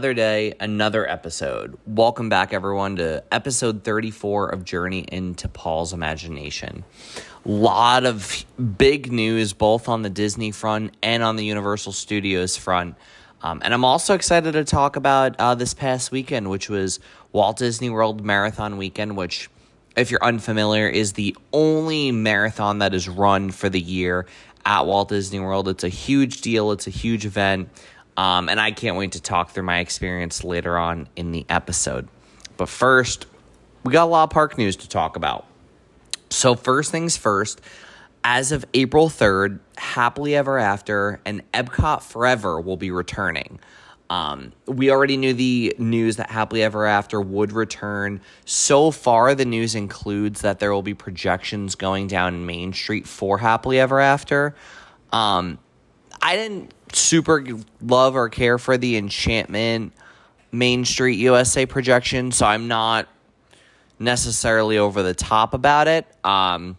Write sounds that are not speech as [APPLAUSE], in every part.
another day, another episode. Welcome back, everyone, to episode 34 of Journey into Paul's Imagination. A Lot of big news, both on the Disney front and on the Universal Studios front. Um, and I'm also excited to talk about uh, this past weekend, which was Walt Disney World Marathon Weekend, which, if you're unfamiliar, is the only marathon that is run for the year at Walt Disney World. It's a huge deal, it's a huge event. Um, and I can't wait to talk through my experience later on in the episode. But first, we got a lot of park news to talk about. So, first things first, as of April 3rd, Happily Ever After and Epcot Forever will be returning. Um, we already knew the news that Happily Ever After would return. So far, the news includes that there will be projections going down Main Street for Happily Ever After. Um, I didn't super love or care for the Enchantment Main Street USA projection, so I'm not necessarily over the top about it. Um,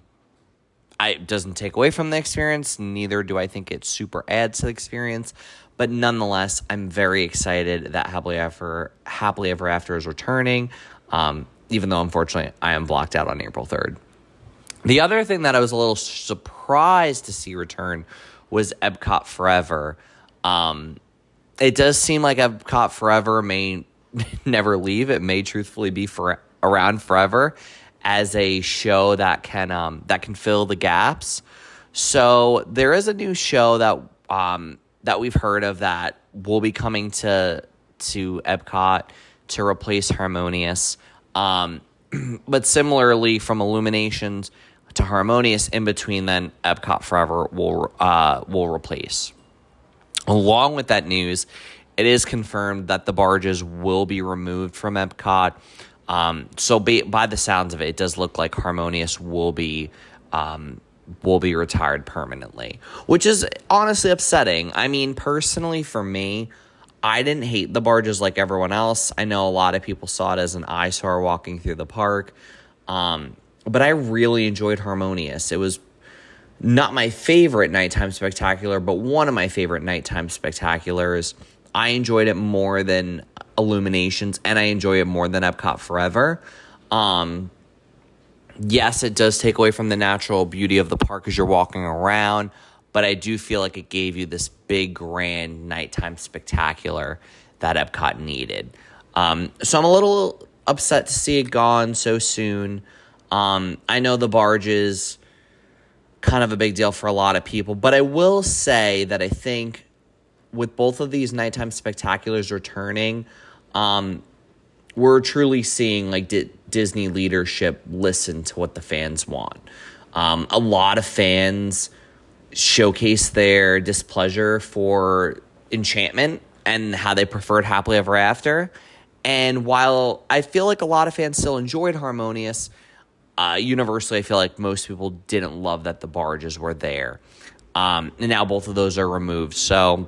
I, it doesn't take away from the experience, neither do I think it super adds to the experience. But nonetheless, I'm very excited that Happily Ever, Happily Ever After is returning, um, even though unfortunately I am blocked out on April 3rd. The other thing that I was a little surprised to see return was Epcot Forever. Um, it does seem like Epcot Forever may [LAUGHS] never leave. It may truthfully be for around forever as a show that can um, that can fill the gaps. So there is a new show that um, that we've heard of that will be coming to to Epcot to replace Harmonious. Um, [CLEARS THROAT] but similarly, from Illuminations to Harmonious, in between, then Epcot Forever will uh, will replace. Along with that news, it is confirmed that the barges will be removed from Epcot. Um, so by, by, the sounds of it, it does look like Harmonious will be um, will be retired permanently, which is honestly upsetting. I mean, personally, for me, I didn't hate the barges like everyone else. I know a lot of people saw it as an eyesore walking through the park, um, but I really enjoyed Harmonious. It was not my favorite nighttime spectacular, but one of my favorite nighttime spectaculars. I enjoyed it more than Illuminations, and I enjoy it more than Epcot Forever. Um, yes, it does take away from the natural beauty of the park as you're walking around, but I do feel like it gave you this big, grand nighttime spectacular that Epcot needed. Um, so I'm a little upset to see it gone so soon. Um, I know the barges kind of a big deal for a lot of people. But I will say that I think with both of these nighttime spectaculars returning, um, we're truly seeing like D- Disney leadership listen to what the fans want. Um, a lot of fans showcase their displeasure for Enchantment and how they preferred Happily Ever After. And while I feel like a lot of fans still enjoyed Harmonious, uh, universally, I feel like most people didn't love that the barges were there. Um, and now both of those are removed. So,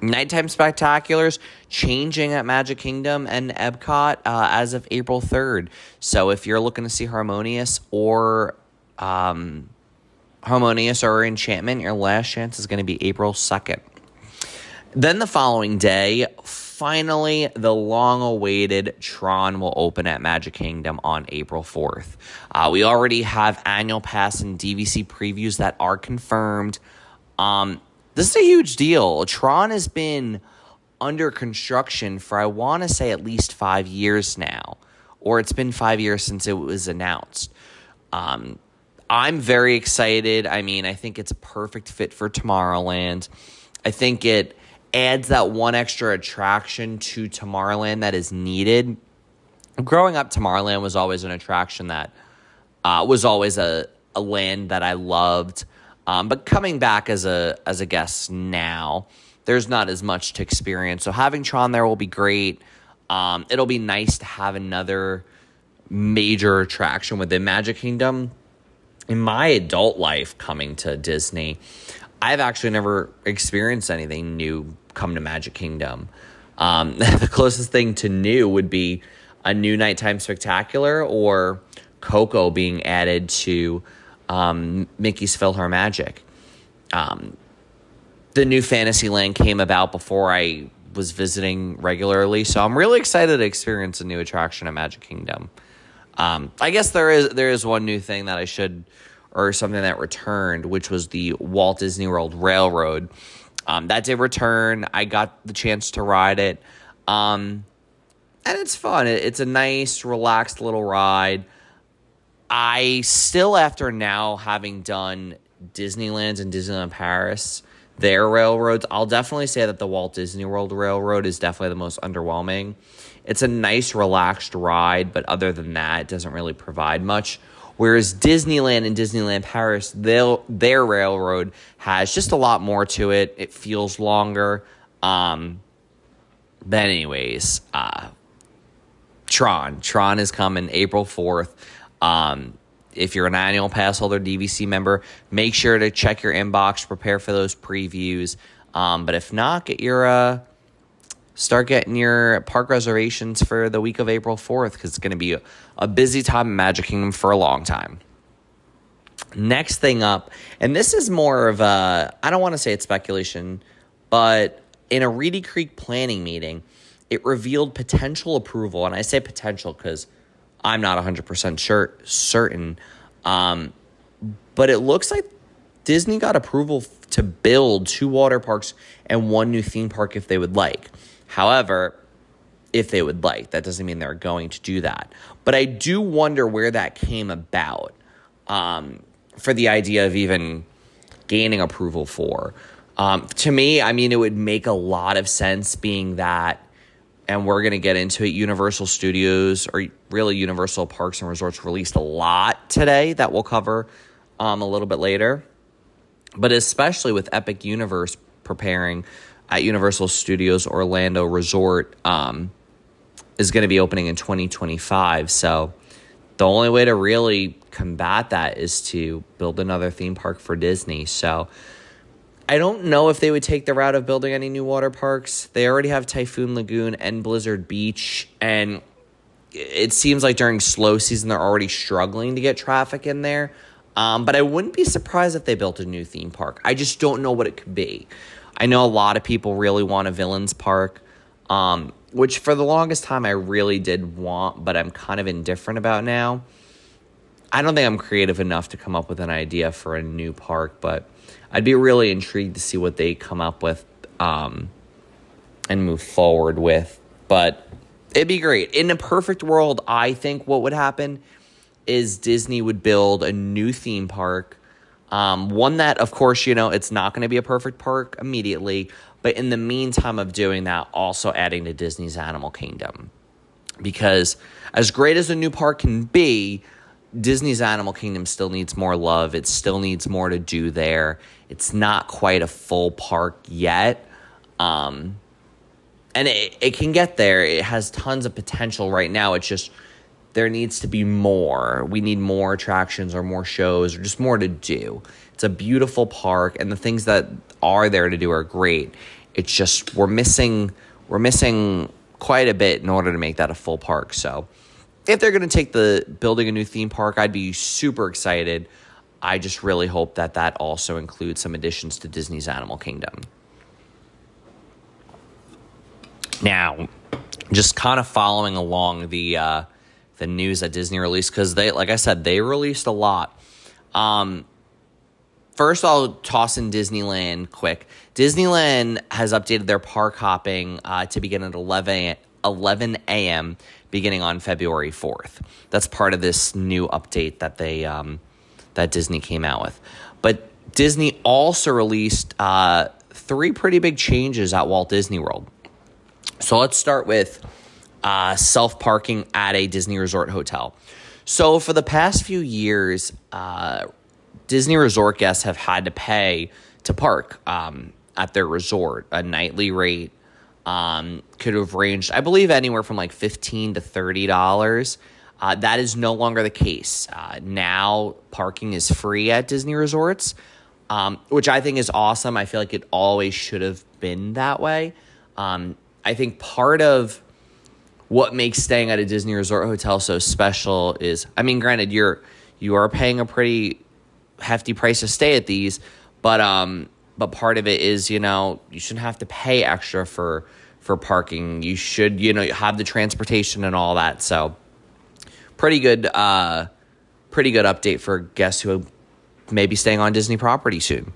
nighttime spectaculars changing at Magic Kingdom and Epcot uh, as of April 3rd. So, if you're looking to see Harmonious or um, Harmonious or Enchantment, your last chance is going to be April 2nd. Then the following day, finally, the long awaited Tron will open at Magic Kingdom on April 4th. Uh, we already have annual pass and DVC previews that are confirmed. Um, this is a huge deal. Tron has been under construction for, I want to say, at least five years now, or it's been five years since it was announced. Um, I'm very excited. I mean, I think it's a perfect fit for Tomorrowland. I think it adds that one extra attraction to Tomorrowland that is needed. Growing up, Tomorrowland was always an attraction that uh, was always a, a land that I loved. Um, but coming back as a as a guest now, there's not as much to experience. So having Tron there will be great. Um, it'll be nice to have another major attraction within Magic Kingdom. In my adult life, coming to Disney, I've actually never experienced anything new come to Magic Kingdom. Um, [LAUGHS] the closest thing to new would be a new nighttime spectacular or Coco being added to um, Mickey's PhilharMagic. Um, the new Fantasyland came about before I was visiting regularly. So I'm really excited to experience a new attraction at Magic Kingdom. Um, I guess there is there is one new thing that I should or something that returned, which was the Walt Disney World Railroad. Um, that did return. I got the chance to ride it. Um, and it's fun. It's a nice, relaxed little ride. I still, after now having done Disneyland and Disneyland Paris, their railroads, I'll definitely say that the Walt Disney World Railroad is definitely the most underwhelming. It's a nice, relaxed ride, but other than that, it doesn't really provide much. Whereas Disneyland and Disneyland Paris, their railroad has just a lot more to it. It feels longer. Um, but anyways, uh, Tron. Tron is coming April 4th. Um, if you're an annual pass holder, DVC member, make sure to check your inbox, prepare for those previews. Um, but if not, get your uh, start getting your park reservations for the week of April 4th because it's going to be a, busy time in Magic Kingdom for a long time. Next thing up, and this is more of a, I don't want to say it's speculation, but in a Reedy Creek planning meeting, it revealed potential approval. And I say potential because I'm not 100% sure, certain. Um, but it looks like Disney got approval to build two water parks and one new theme park if they would like. However, if they would like, that doesn't mean they're going to do that. But I do wonder where that came about um, for the idea of even gaining approval for. Um, to me, I mean, it would make a lot of sense being that and we're going to get into it. Universal Studios, or really Universal Parks and Resorts, released a lot today that we'll cover um, a little bit later. But especially with Epic Universe preparing at Universal Studios Orlando Resort um, is going to be opening in 2025. So the only way to really combat that is to build another theme park for Disney. So I don't know if they would take the route of building any new water parks. They already have Typhoon Lagoon and Blizzard Beach, and it seems like during slow season they're already struggling to get traffic in there. Um, but I wouldn't be surprised if they built a new theme park. I just don't know what it could be. I know a lot of people really want a Villains Park, um, which for the longest time I really did want, but I'm kind of indifferent about now. I don't think I'm creative enough to come up with an idea for a new park, but I'd be really intrigued to see what they come up with um, and move forward with. But it'd be great. In a perfect world, I think what would happen is Disney would build a new theme park. Um, one that, of course, you know, it's not going to be a perfect park immediately, but in the meantime of doing that, also adding to Disney's Animal Kingdom. Because as great as a new park can be, Disney's Animal Kingdom still needs more love. It still needs more to do there. It's not quite a full park yet. Um, and it, it can get there. It has tons of potential right now. It's just there needs to be more. We need more attractions or more shows or just more to do. It's a beautiful park and the things that are there to do are great. It's just we're missing we're missing quite a bit in order to make that a full park. So if they're going to take the building a new theme park, I'd be super excited. I just really hope that that also includes some additions to Disney's Animal Kingdom. Now, just kind of following along the uh, the news that Disney released because they, like I said, they released a lot. Um, first, I'll toss in Disneyland quick. Disneyland has updated their park hopping uh, to begin at 11 11 a.m beginning on February 4th. That's part of this new update that they um, that Disney came out with. But Disney also released uh, three pretty big changes at Walt Disney World. So let's start with uh, self parking at a Disney Resort hotel. So for the past few years, uh, Disney Resort guests have had to pay to park um, at their resort a nightly rate um, could have ranged, I believe, anywhere from like fifteen to thirty dollars. Uh, that is no longer the case. Uh, now parking is free at Disney resorts, um, which I think is awesome. I feel like it always should have been that way. Um, I think part of what makes staying at a Disney resort hotel so special is, I mean, granted, you're you are paying a pretty hefty price to stay at these, but um, but part of it is, you know, you shouldn't have to pay extra for for parking. You should, you know, have the transportation and all that. So, pretty good, uh, pretty good update for guests who may be staying on Disney property soon.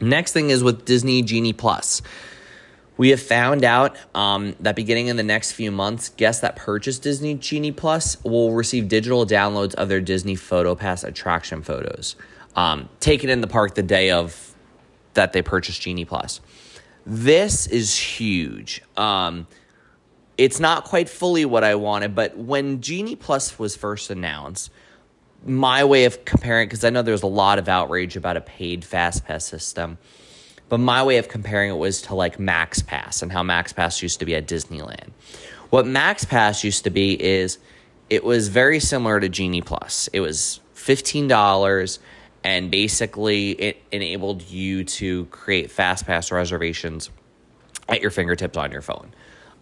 Next thing is with Disney Genie Plus. We have found out um, that beginning in the next few months, guests that purchase Disney Genie Plus will receive digital downloads of their Disney PhotoPass attraction photos, um, taken in the park the day of that they purchase Genie Plus. This is huge. Um, it's not quite fully what I wanted, but when Genie Plus was first announced, my way of comparing, because I know there's a lot of outrage about a paid fast pass system but my way of comparing it was to like Max Pass and how Max Pass used to be at Disneyland. What Max Pass used to be is it was very similar to Genie Plus. It was $15 and basically it enabled you to create fast pass reservations at your fingertips on your phone.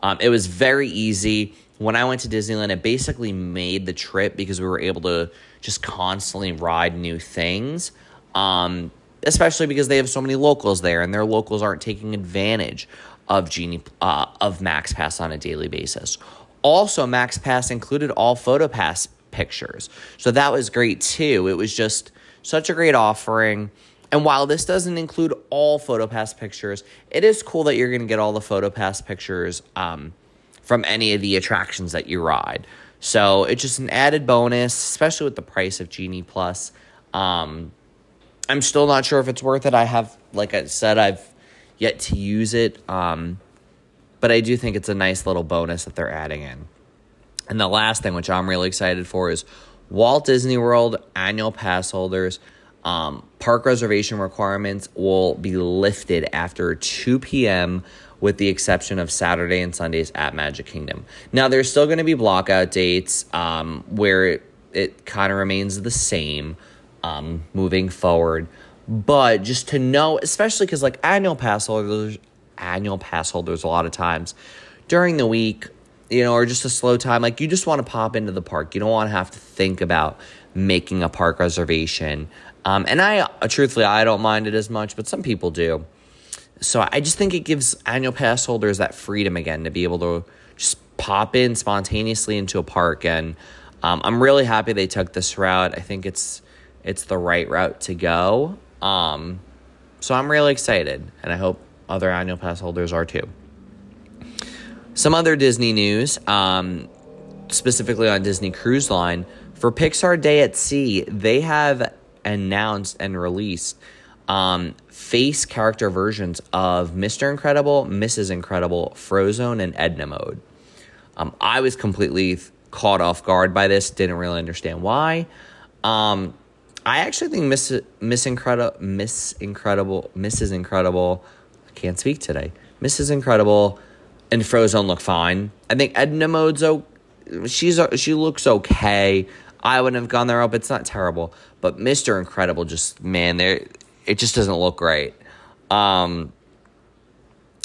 Um, it was very easy. When I went to Disneyland, it basically made the trip because we were able to just constantly ride new things. Um, especially because they have so many locals there and their locals aren't taking advantage of Genie uh, of Max Pass on a daily basis. Also, Max Pass included all PhotoPass pictures, so that was great too. It was just such a great offering. And while this doesn't include all PhotoPass pictures, it is cool that you're going to get all the PhotoPass pictures um, from any of the attractions that you ride. So it's just an added bonus, especially with the price of Genie Plus. Um, I'm still not sure if it's worth it. I have, like I said, I've yet to use it. Um, but I do think it's a nice little bonus that they're adding in. And the last thing, which I'm really excited for, is Walt Disney World annual pass holders. Um, park reservation requirements will be lifted after 2 p.m. with the exception of Saturday and Sundays at Magic Kingdom. Now, there's still going to be blockout dates um, where it, it kind of remains the same um, moving forward. But just to know, especially because like annual pass holders, annual pass holders, a lot of times during the week, you know, or just a slow time, like you just want to pop into the park. You don't want to have to think about making a park reservation. Um, and I, uh, truthfully, I don't mind it as much, but some people do. So I just think it gives annual pass holders that freedom again to be able to just pop in spontaneously into a park. And um, I'm really happy they took this route. I think it's it's the right route to go. Um, so I'm really excited, and I hope other annual pass holders are too. Some other Disney news, um, specifically on Disney Cruise Line, for Pixar Day at Sea, they have announced and released um, face character versions of Mr. Incredible, Mrs. Incredible, Frozone, and Edna Mode. Um, I was completely caught off guard by this, didn't really understand why. Um, I actually think Miss Miss Incredible Miss Incredible Mrs. Incredible I can't speak today. Mrs. Incredible and Frozone look fine. I think Edna Mode's. She's she looks okay. I wouldn't have gone there up. It's not terrible, but Mr. Incredible just man, there it just doesn't look right. Um,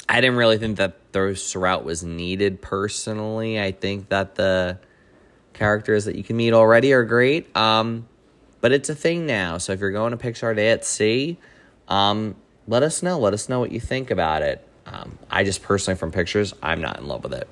I didn't really think that the route was needed personally. I think that the characters that you can meet already are great. Um, but it's a thing now. So if you're going to Pixar Day at Sea, um, let us know. Let us know what you think about it. Um, I just personally, from pictures, I'm not in love with it.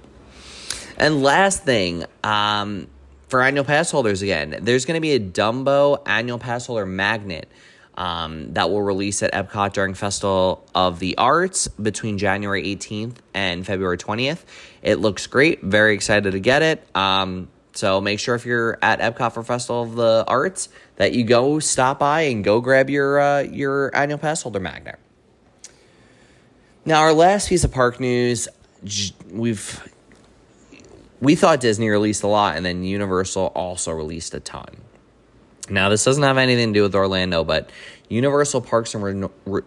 And last thing, um, for annual pass holders again, there's going to be a Dumbo annual pass holder magnet um, that will release at Epcot during Festival of the Arts between January 18th and February 20th. It looks great. Very excited to get it. Um, so make sure if you're at Epcot for Festival of the Arts that you go stop by and go grab your uh, your annual pass holder magnet. Now our last piece of park news, we've we thought Disney released a lot, and then Universal also released a ton. Now this doesn't have anything to do with Orlando, but Universal Parks and Re- Re-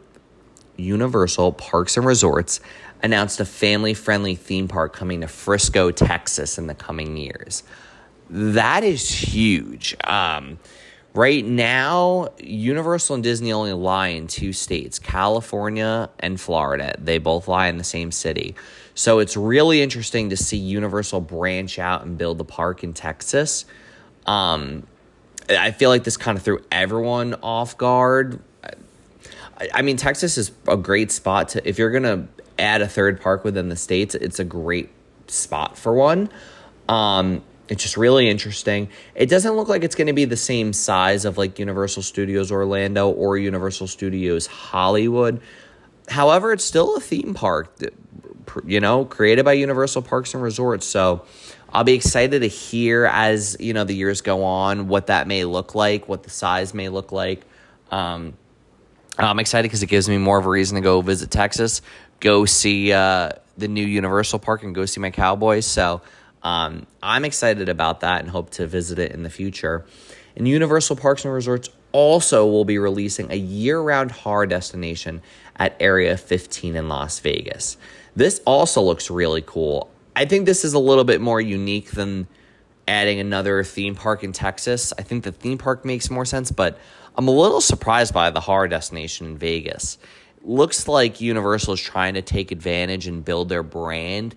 Universal Parks and Resorts announced a family-friendly theme park coming to Frisco, Texas, in the coming years that is huge. Um, right now, Universal and Disney only lie in two states California and Florida. They both lie in the same city. So it's really interesting to see Universal branch out and build the park in Texas. Um, I feel like this kind of threw everyone off guard. I, I mean, Texas is a great spot to, if you're going to add a third park within the states, it's a great spot for one. Um, it's just really interesting. It doesn't look like it's going to be the same size of like Universal Studios Orlando or Universal Studios Hollywood. However, it's still a theme park, you know, created by Universal Parks and Resorts. So I'll be excited to hear as, you know, the years go on what that may look like, what the size may look like. Um, I'm excited because it gives me more of a reason to go visit Texas, go see uh, the new Universal Park, and go see my Cowboys. So um, I'm excited about that and hope to visit it in the future. And Universal Parks and Resorts also will be releasing a year round horror destination at Area 15 in Las Vegas. This also looks really cool. I think this is a little bit more unique than adding another theme park in Texas. I think the theme park makes more sense, but I'm a little surprised by the horror destination in Vegas. looks like Universal is trying to take advantage and build their brand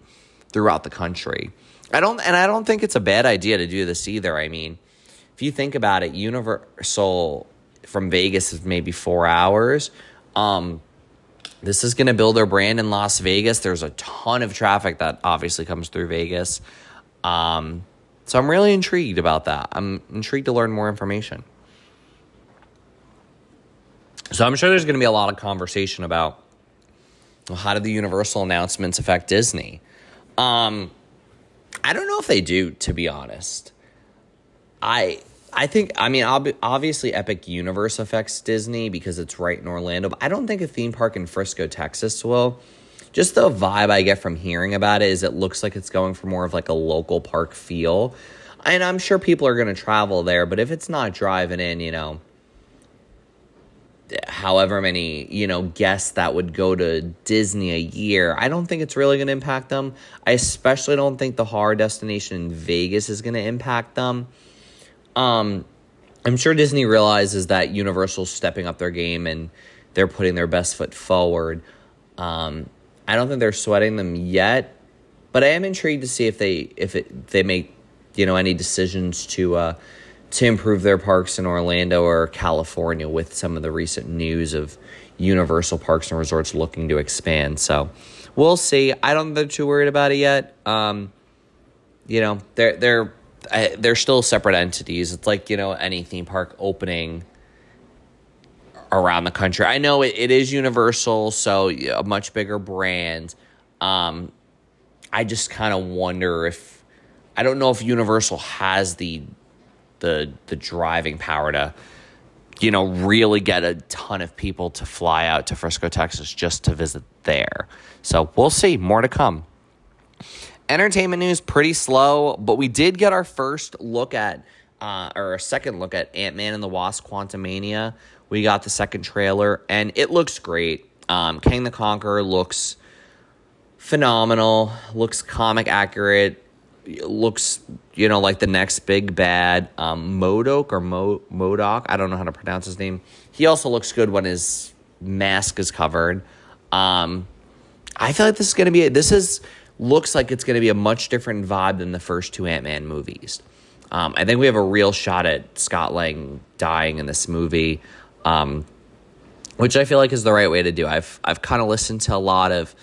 throughout the country. I don't, and I don't think it's a bad idea to do this either. I mean, if you think about it, Universal from Vegas is maybe four hours. Um, this is going to build their brand in Las Vegas. There's a ton of traffic that obviously comes through Vegas. Um, so I'm really intrigued about that. I'm intrigued to learn more information. So I'm sure there's going to be a lot of conversation about well, how did the Universal announcements affect Disney? Um, I don't know if they do, to be honest. I I think I mean obviously Epic Universe affects Disney because it's right in Orlando, but I don't think a theme park in Frisco, Texas will. Just the vibe I get from hearing about it is it looks like it's going for more of like a local park feel. And I'm sure people are going to travel there, but if it's not driving in, you know, however many you know guests that would go to Disney a year, I don't think it's really going to impact them. I especially don't think the horror destination in Vegas is going to impact them. Um, I'm sure Disney realizes that Universal's stepping up their game and they're putting their best foot forward. Um, I don't think they're sweating them yet, but I am intrigued to see if they if it they make you know any decisions to. Uh, to improve their parks in Orlando or California with some of the recent news of Universal Parks and Resorts looking to expand. So we'll see. I don't think they're too worried about it yet. Um, you know, they're they're they're still separate entities. It's like you know any theme park opening around the country. I know it, it is Universal, so a much bigger brand. Um, I just kind of wonder if I don't know if Universal has the the the driving power to you know really get a ton of people to fly out to Frisco, Texas just to visit there. So we'll see. More to come. Entertainment news pretty slow, but we did get our first look at uh, or a second look at Ant Man and the Wasp: Quantumania. We got the second trailer, and it looks great. Um, Kang the Conqueror looks phenomenal. Looks comic accurate looks, you know, like the next big bad. Um, Modok or Mo- Modoc, I don't know how to pronounce his name. He also looks good when his mask is covered. Um, I feel like this is going to be, this is, looks like it's going to be a much different vibe than the first two Ant Man movies. Um, I think we have a real shot at Scott Lang dying in this movie, um, which I feel like is the right way to do. I've I've kind of listened to a lot of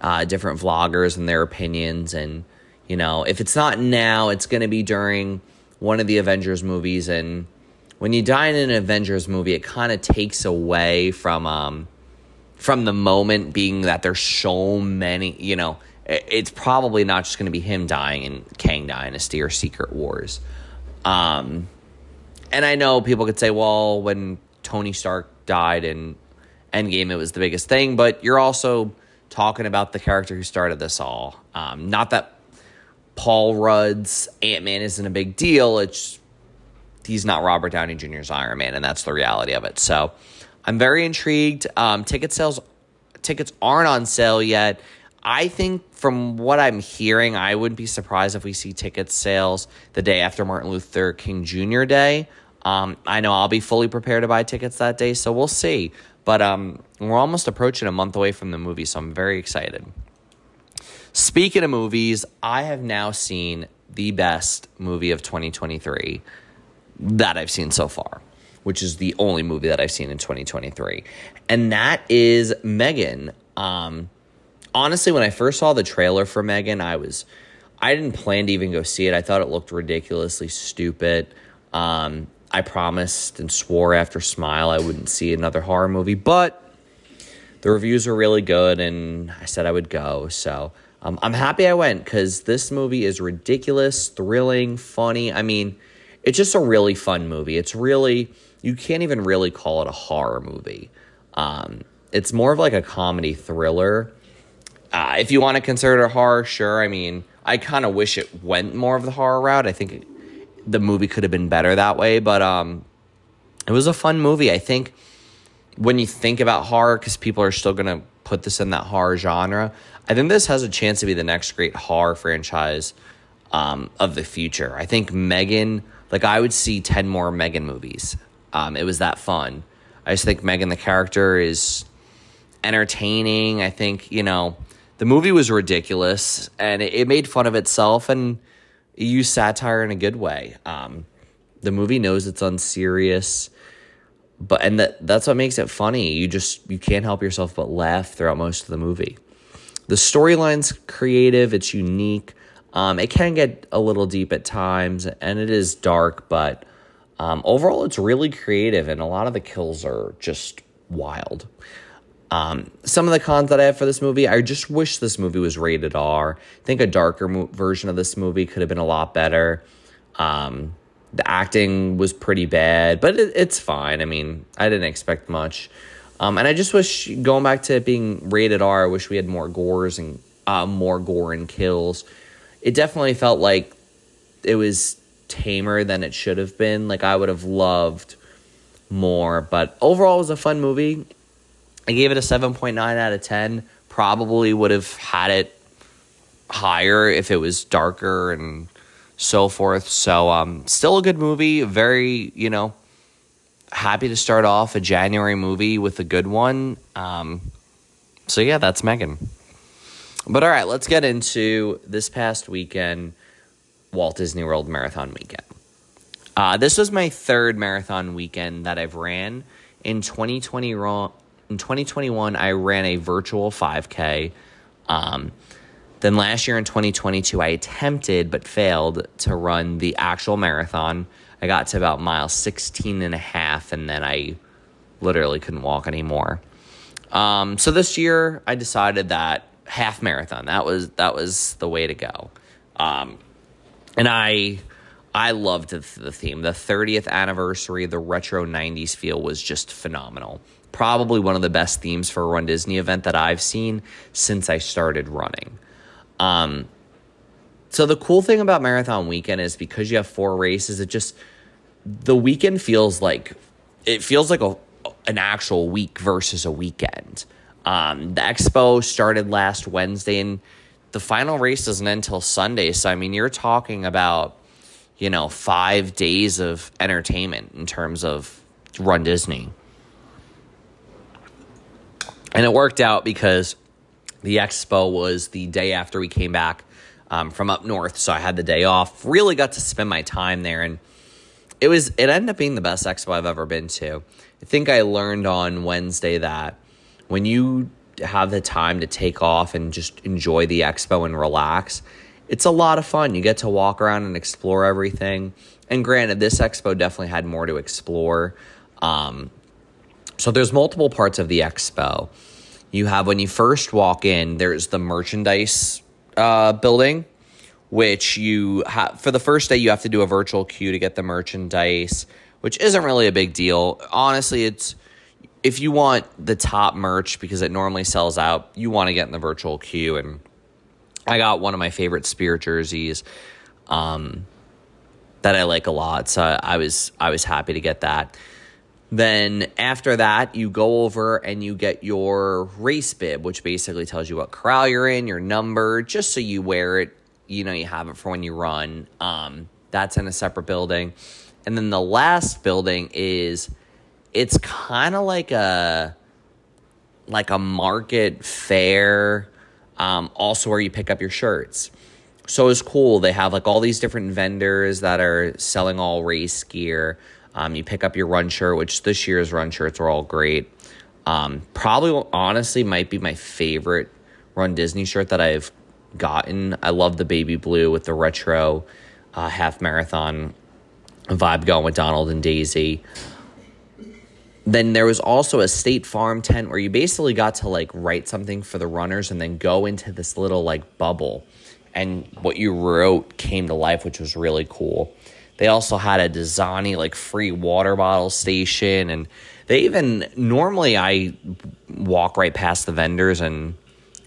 uh, different vloggers and their opinions, and you know, if it's not now, it's going to be during one of the Avengers movies. And when you die in an Avengers movie, it kind of takes away from um, from the moment being that there's so many. You know, it's probably not just going to be him dying in Kang Dynasty or Secret Wars. Um, and I know people could say, well, when Tony Stark died in Endgame, it was the biggest thing, but you're also talking about the character who started this all. Um, not that Paul Rudd's Ant Man isn't a big deal. It's he's not Robert Downey Jr.'s Iron Man, and that's the reality of it. So I'm very intrigued. Um, ticket sales tickets aren't on sale yet. I think from what I'm hearing, I wouldn't be surprised if we see ticket sales the day after Martin Luther King Jr. Day. Um, I know I'll be fully prepared to buy tickets that day, so we'll see. But um, we're almost approaching a month away from the movie, so I'm very excited. Speaking of movies, I have now seen the best movie of 2023 that I've seen so far, which is the only movie that I've seen in 2023. And that is Megan. Um, honestly, when I first saw the trailer for Megan, I was I didn't plan to even go see it. I thought it looked ridiculously stupid. Um, I promised and swore after Smile I wouldn't see another horror movie, but the reviews were really good, and I said I would go. So um, I'm happy I went because this movie is ridiculous, thrilling, funny. I mean, it's just a really fun movie. It's really you can't even really call it a horror movie. Um, it's more of like a comedy thriller. Uh, if you want to consider it a horror, sure. I mean, I kind of wish it went more of the horror route. I think the movie could have been better that way, but um, it was a fun movie. I think when you think about horror, because people are still going to put this in that horror genre, I think this has a chance to be the next great horror franchise um, of the future. I think Megan, like I would see 10 more Megan movies. Um, it was that fun. I just think Megan, the character, is entertaining. I think, you know, the movie was ridiculous and it, it made fun of itself and it used satire in a good way. Um, the movie knows it's unserious, but and that that's what makes it funny. You just you can't help yourself but laugh throughout most of the movie. The storyline's creative, it's unique. Um, it can get a little deep at times, and it is dark, but um, overall, it's really creative, and a lot of the kills are just wild. Um, some of the cons that I have for this movie, I just wish this movie was rated R. I think a darker mo- version of this movie could have been a lot better. Um, the acting was pretty bad, but it, it's fine. I mean, I didn't expect much. Um, and I just wish, going back to it being rated R, I wish we had more gores and uh, more gore and kills. It definitely felt like it was tamer than it should have been. Like I would have loved more, but overall, it was a fun movie. I gave it a 7.9 out of 10. Probably would have had it higher if it was darker and so forth. So, um, still a good movie. Very, you know, happy to start off a January movie with a good one. Um, so, yeah, that's Megan. But all right, let's get into this past weekend, Walt Disney World Marathon Weekend. Uh, this was my third marathon weekend that I've ran in 2020 in 2021, I ran a virtual 5K. Um, then last year in 2022, I attempted but failed to run the actual marathon. I got to about mile 16 and a half, and then I literally couldn't walk anymore. Um, so this year, I decided that half marathon that was that was the way to go. Um, and I I loved the, the theme. The 30th anniversary, the retro 90s feel was just phenomenal probably one of the best themes for a Run Disney event that I've seen since I started running. Um, so the cool thing about Marathon Weekend is because you have four races, it just the weekend feels like it feels like a an actual week versus a weekend. Um, the expo started last Wednesday, and the final race doesn't end until Sunday. So I mean, you're talking about you know five days of entertainment in terms of Run Disney. And it worked out because the expo was the day after we came back um, from up north. So I had the day off, really got to spend my time there. And it was, it ended up being the best expo I've ever been to. I think I learned on Wednesday that when you have the time to take off and just enjoy the expo and relax, it's a lot of fun. You get to walk around and explore everything. And granted, this expo definitely had more to explore. Um, so there's multiple parts of the expo. You have when you first walk in, there's the merchandise uh, building, which you have for the first day you have to do a virtual queue to get the merchandise, which isn't really a big deal. Honestly, it's if you want the top merch because it normally sells out, you want to get in the virtual queue. And I got one of my favorite Spirit jerseys. Um, that I like a lot. So I was I was happy to get that. Then after that, you go over and you get your race bib, which basically tells you what corral you're in, your number, just so you wear it. You know, you have it for when you run. Um, that's in a separate building. And then the last building is it's kind of like a like a market fair, um, also where you pick up your shirts. So it's cool. They have like all these different vendors that are selling all race gear. Um, you pick up your run shirt, which this year's run shirts are all great. Um, probably, honestly, might be my favorite Run Disney shirt that I've gotten. I love the baby blue with the retro uh, half marathon vibe going with Donald and Daisy. Then there was also a State Farm tent where you basically got to like write something for the runners and then go into this little like bubble. And what you wrote came to life, which was really cool. They also had a Dasani like free water bottle station, and they even normally I walk right past the vendors, and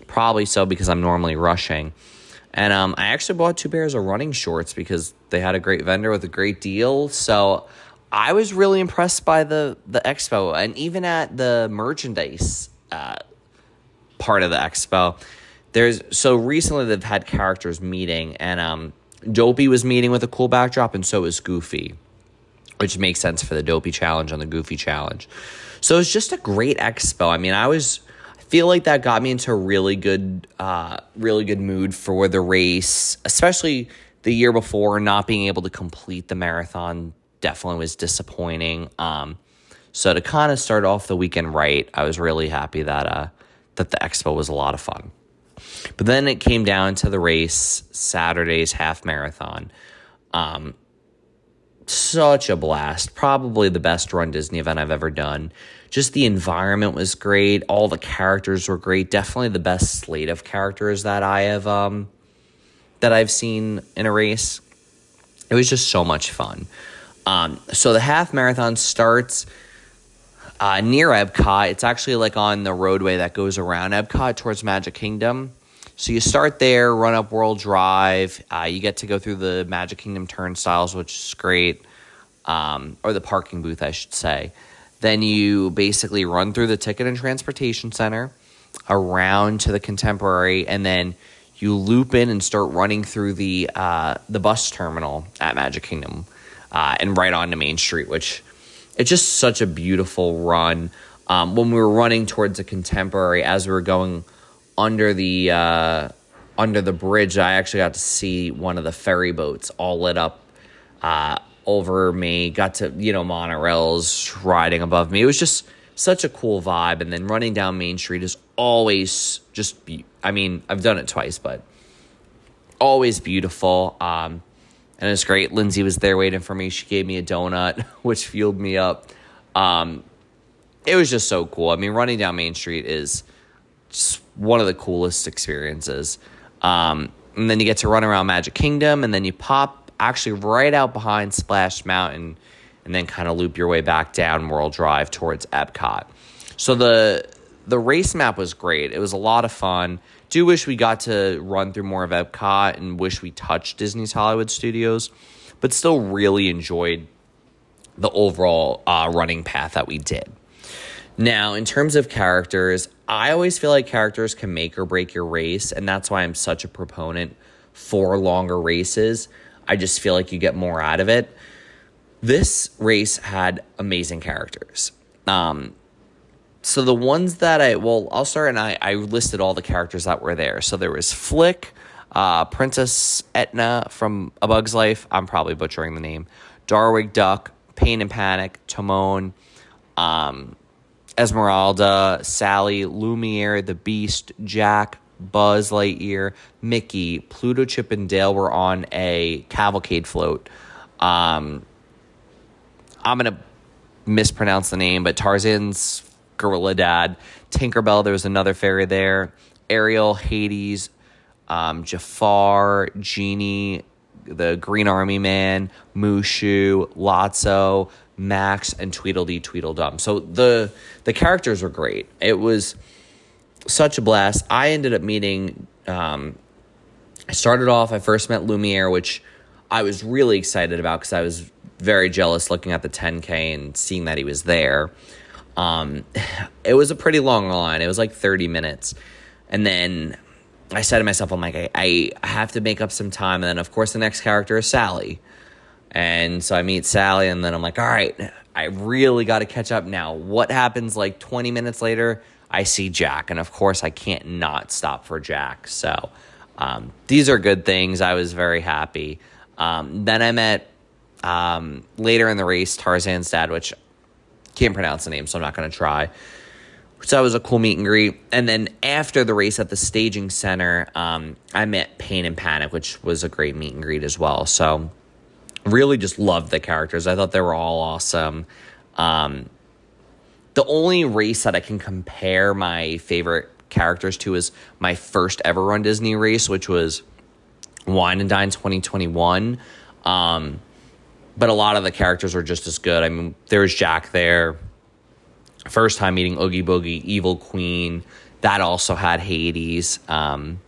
probably so because I'm normally rushing. And um, I actually bought two pairs of running shorts because they had a great vendor with a great deal. So I was really impressed by the the expo, and even at the merchandise uh, part of the expo. There's so recently they've had characters meeting, and um, Dopey was meeting with a cool backdrop, and so is Goofy, which makes sense for the Dopey challenge and the Goofy challenge. So it's just a great expo. I mean, I was feel like that got me into a really good, uh, really good mood for the race, especially the year before. Not being able to complete the marathon definitely was disappointing. Um, so to kind of start off the weekend right, I was really happy that uh, that the expo was a lot of fun. But then it came down to the race, Saturday's half marathon. Um, such a blast. Probably the best run Disney event I've ever done. Just the environment was great. All the characters were great. Definitely the best slate of characters that I have um, that I've seen in a race. It was just so much fun. Um, so the half marathon starts uh, near Epcot. It's actually like on the roadway that goes around Epcot towards Magic Kingdom. So you start there, run up World Drive. Uh, you get to go through the Magic Kingdom turnstiles, which is great, um, or the parking booth, I should say. Then you basically run through the Ticket and Transportation Center around to the Contemporary, and then you loop in and start running through the uh, the bus terminal at Magic Kingdom, uh, and right onto Main Street, which it's just such a beautiful run. Um, when we were running towards the Contemporary, as we were going under the uh, under the bridge, I actually got to see one of the ferry boats all lit up uh, over me. Got to you know monorails riding above me. It was just such a cool vibe. And then running down Main Street is always just. Be- I mean, I've done it twice, but always beautiful. Um, and it's great. Lindsay was there waiting for me. She gave me a donut, [LAUGHS] which fueled me up. Um, it was just so cool. I mean, running down Main Street is just one of the coolest experiences. Um, and then you get to run around Magic Kingdom, and then you pop actually right out behind Splash Mountain, and then kind of loop your way back down World Drive towards Epcot. So the the race map was great. It was a lot of fun. Do wish we got to run through more of Epcot, and wish we touched Disney's Hollywood Studios, but still really enjoyed the overall uh, running path that we did. Now, in terms of characters, I always feel like characters can make or break your race, and that's why I'm such a proponent for longer races. I just feel like you get more out of it. This race had amazing characters. Um, so the ones that I well, I'll start and I, I listed all the characters that were there. So there was Flick, uh, Princess Etna from A Bug's Life. I'm probably butchering the name. Darkwing Duck, Pain and Panic, Timon, um, Esmeralda, Sally, Lumiere, the Beast, Jack, Buzz Lightyear, Mickey, Pluto, Chip, and Dale were on a cavalcade float. Um, I'm gonna mispronounce the name, but Tarzan's gorilla dad, Tinkerbell. There was another fairy there. Ariel, Hades, um, Jafar, Genie, the Green Army Man, Mushu, Lotso, Max, and Tweedledee Tweedledum. So the the characters were great. It was such a blast. I ended up meeting. Um, I started off. I first met Lumiere, which I was really excited about because I was very jealous looking at the 10K and seeing that he was there. Um, [SIGHS] it was a pretty long line. It was like 30 minutes, and then I said to myself, "I'm like, I, I have to make up some time." And then, of course, the next character is Sally. And so I meet Sally, and then I'm like, all right, I really got to catch up now. What happens like 20 minutes later? I see Jack, and of course, I can't not stop for Jack. So um, these are good things. I was very happy. Um, then I met um, later in the race Tarzan's dad, which can't pronounce the name, so I'm not going to try. So that was a cool meet and greet. And then after the race at the staging center, um, I met Pain and Panic, which was a great meet and greet as well. So really just loved the characters. I thought they were all awesome. Um, the only race that I can compare my favorite characters to is my first ever run Disney race, which was Wine and Dine 2021. Um, but a lot of the characters are just as good. I mean, there's Jack there. First time meeting Oogie Boogie, Evil Queen. That also had Hades. Um,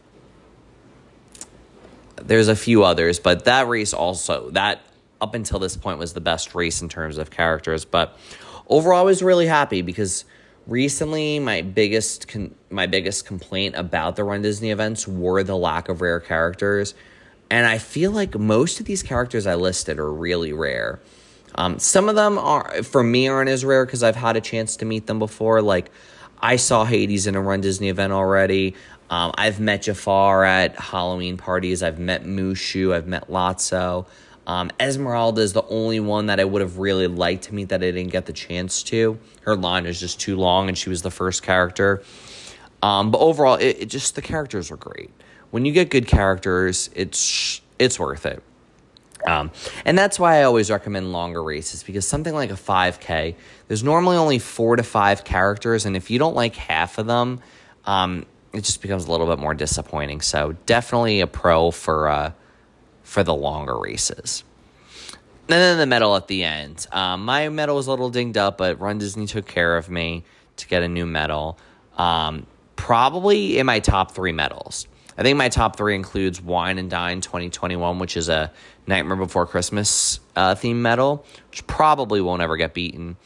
there's a few others, but that race also, that up until this point was the best race in terms of characters. But overall, I was really happy because recently my biggest con- my biggest complaint about the Run Disney events were the lack of rare characters, and I feel like most of these characters I listed are really rare. Um, some of them are for me aren't as rare because I've had a chance to meet them before. Like I saw Hades in a Run Disney event already. Um, I've met Jafar at Halloween parties. I've met Mushu. I've met Lotso. Um, Esmeralda is the only one that I would have really liked to meet that I didn't get the chance to. Her line is just too long, and she was the first character. Um, but overall, it, it just the characters are great. When you get good characters, it's it's worth it. Um, and that's why I always recommend longer races because something like a 5K, there's normally only four to five characters, and if you don't like half of them, um, it just becomes a little bit more disappointing. So definitely a pro for uh, for the longer races. And then the medal at the end. Um, my medal was a little dinged up, but Run Disney took care of me to get a new medal. Um, probably in my top three medals. I think my top three includes Wine and Dine 2021, which is a Nightmare Before Christmas uh, theme medal, which probably won't ever get beaten.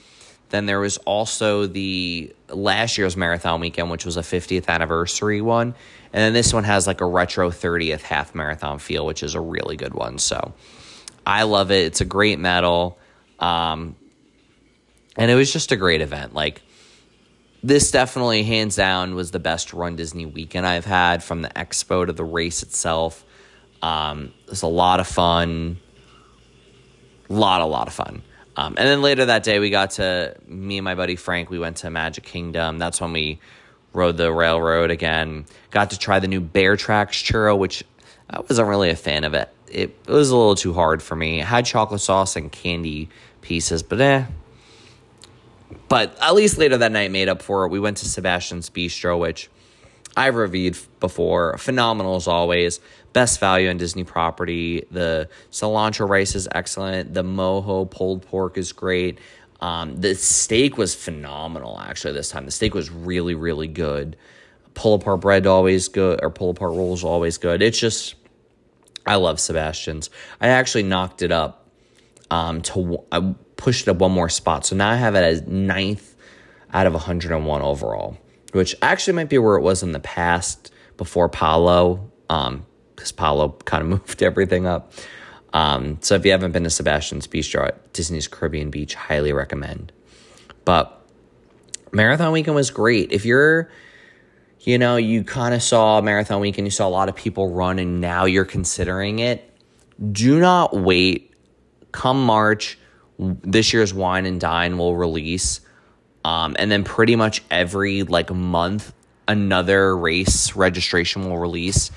Then there was also the last year's marathon weekend, which was a 50th anniversary one. And then this one has like a retro 30th half marathon feel, which is a really good one. So I love it. It's a great medal. Um, and it was just a great event. Like, this definitely, hands down, was the best Run Disney weekend I've had from the expo to the race itself. Um, it was a lot of fun. Lot, a lot of fun. Um, and then later that day, we got to me and my buddy Frank. We went to Magic Kingdom. That's when we rode the railroad again. Got to try the new Bear Tracks churro, which I wasn't really a fan of it. It, it was a little too hard for me. It had chocolate sauce and candy pieces, but eh. But at least later that night made up for it. We went to Sebastian's Bistro, which I've reviewed before. Phenomenal as always. Best value on Disney property. The cilantro rice is excellent. The mojo pulled pork is great. Um, the steak was phenomenal actually this time. The steak was really, really good. Pull apart bread always good, or pull apart rolls always good. It's just, I love Sebastian's. I actually knocked it up um, to I pushed it up one more spot, so now I have it as ninth out of 101 overall, which actually might be where it was in the past before Palo, because um, Palo kind of moved everything up. Um, so if you haven't been to Sebastian's Bistro at Disney's Caribbean Beach, highly recommend. But Marathon Weekend was great. If you're, you know, you kind of saw Marathon Weekend, you saw a lot of people run, and now you're considering it, do not wait. Come March, this year's Wine and Dine will release. Um, and then pretty much every like month, another race registration will release.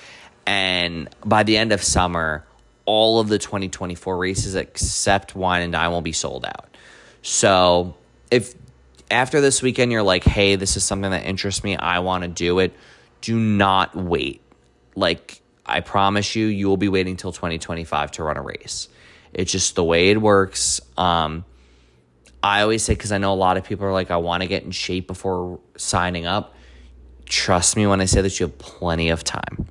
And by the end of summer, all of the 2024 races except Wine and Dine will be sold out. So if after this weekend you're like, hey, this is something that interests me, I want to do it, do not wait. Like, I promise you, you will be waiting till 2025 to run a race. It's just the way it works. Um, I always say, because I know a lot of people are like, I want to get in shape before signing up. Trust me when I say that you have plenty of time.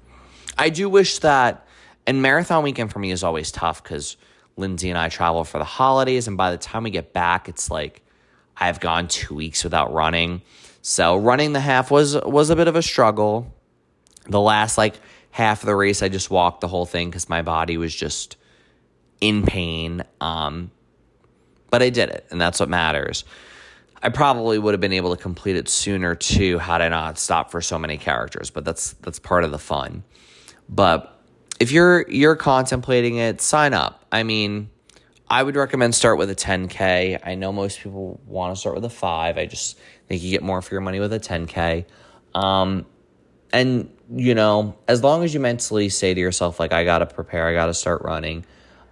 I do wish that and marathon weekend for me is always tough because Lindsay and I travel for the holidays, and by the time we get back, it's like I've gone two weeks without running. So running the half was was a bit of a struggle. The last like half of the race, I just walked the whole thing because my body was just in pain. Um, but I did it, and that's what matters. I probably would have been able to complete it sooner too had I not stopped for so many characters, but that's that's part of the fun. But if you're you're contemplating it, sign up. I mean, I would recommend start with a 10k. I know most people want to start with a 5. I just think you get more for your money with a 10K. Um, and, you know, as long as you mentally say to yourself, like, I got to prepare, I got to start running,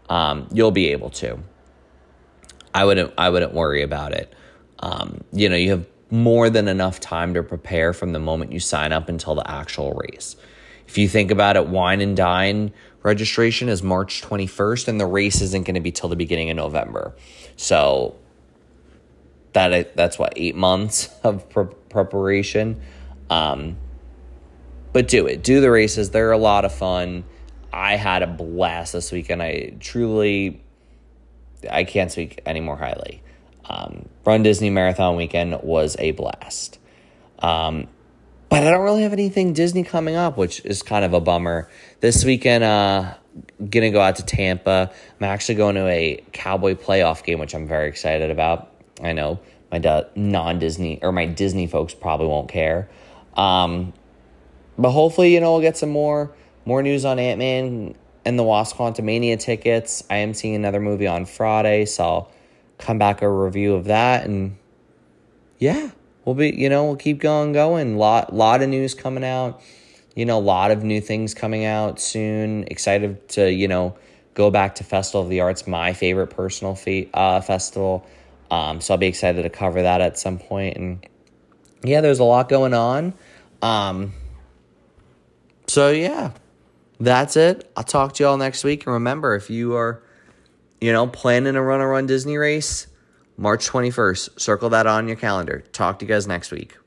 um, you'll be able to. I wouldn't, I wouldn't worry about it. Um, you know, you have more than enough time to prepare from the moment you sign up until the actual race. If you think about it, wine and dine registration is March 21st, and the race isn't going to be till the beginning of November. So that that's what eight months [LAUGHS] of pre- preparation. Um, but do it. Do the races. They're a lot of fun. I had a blast this weekend. I truly, I can't speak any more highly. Um, Run Disney Marathon weekend was a blast. Um, but I don't really have anything Disney coming up, which is kind of a bummer. This weekend, uh, gonna go out to Tampa. I'm actually going to a Cowboy playoff game, which I'm very excited about. I know my non Disney or my Disney folks probably won't care. Um, but hopefully, you know, we'll get some more more news on Ant Man and the Wasp Quantumania tickets. I am seeing another movie on Friday, so I'll come back a review of that and yeah, we'll be you know, we'll keep going going. Lot lot of news coming out. You know, a lot of new things coming out soon. Excited to, you know, go back to Festival of the Arts, my favorite personal fe- uh, festival. Um, so I'll be excited to cover that at some point. And yeah, there's a lot going on. Um, so yeah, that's it. I'll talk to you all next week. And remember, if you are you know, planning to run a run Disney race, March 21st. Circle that on your calendar. Talk to you guys next week.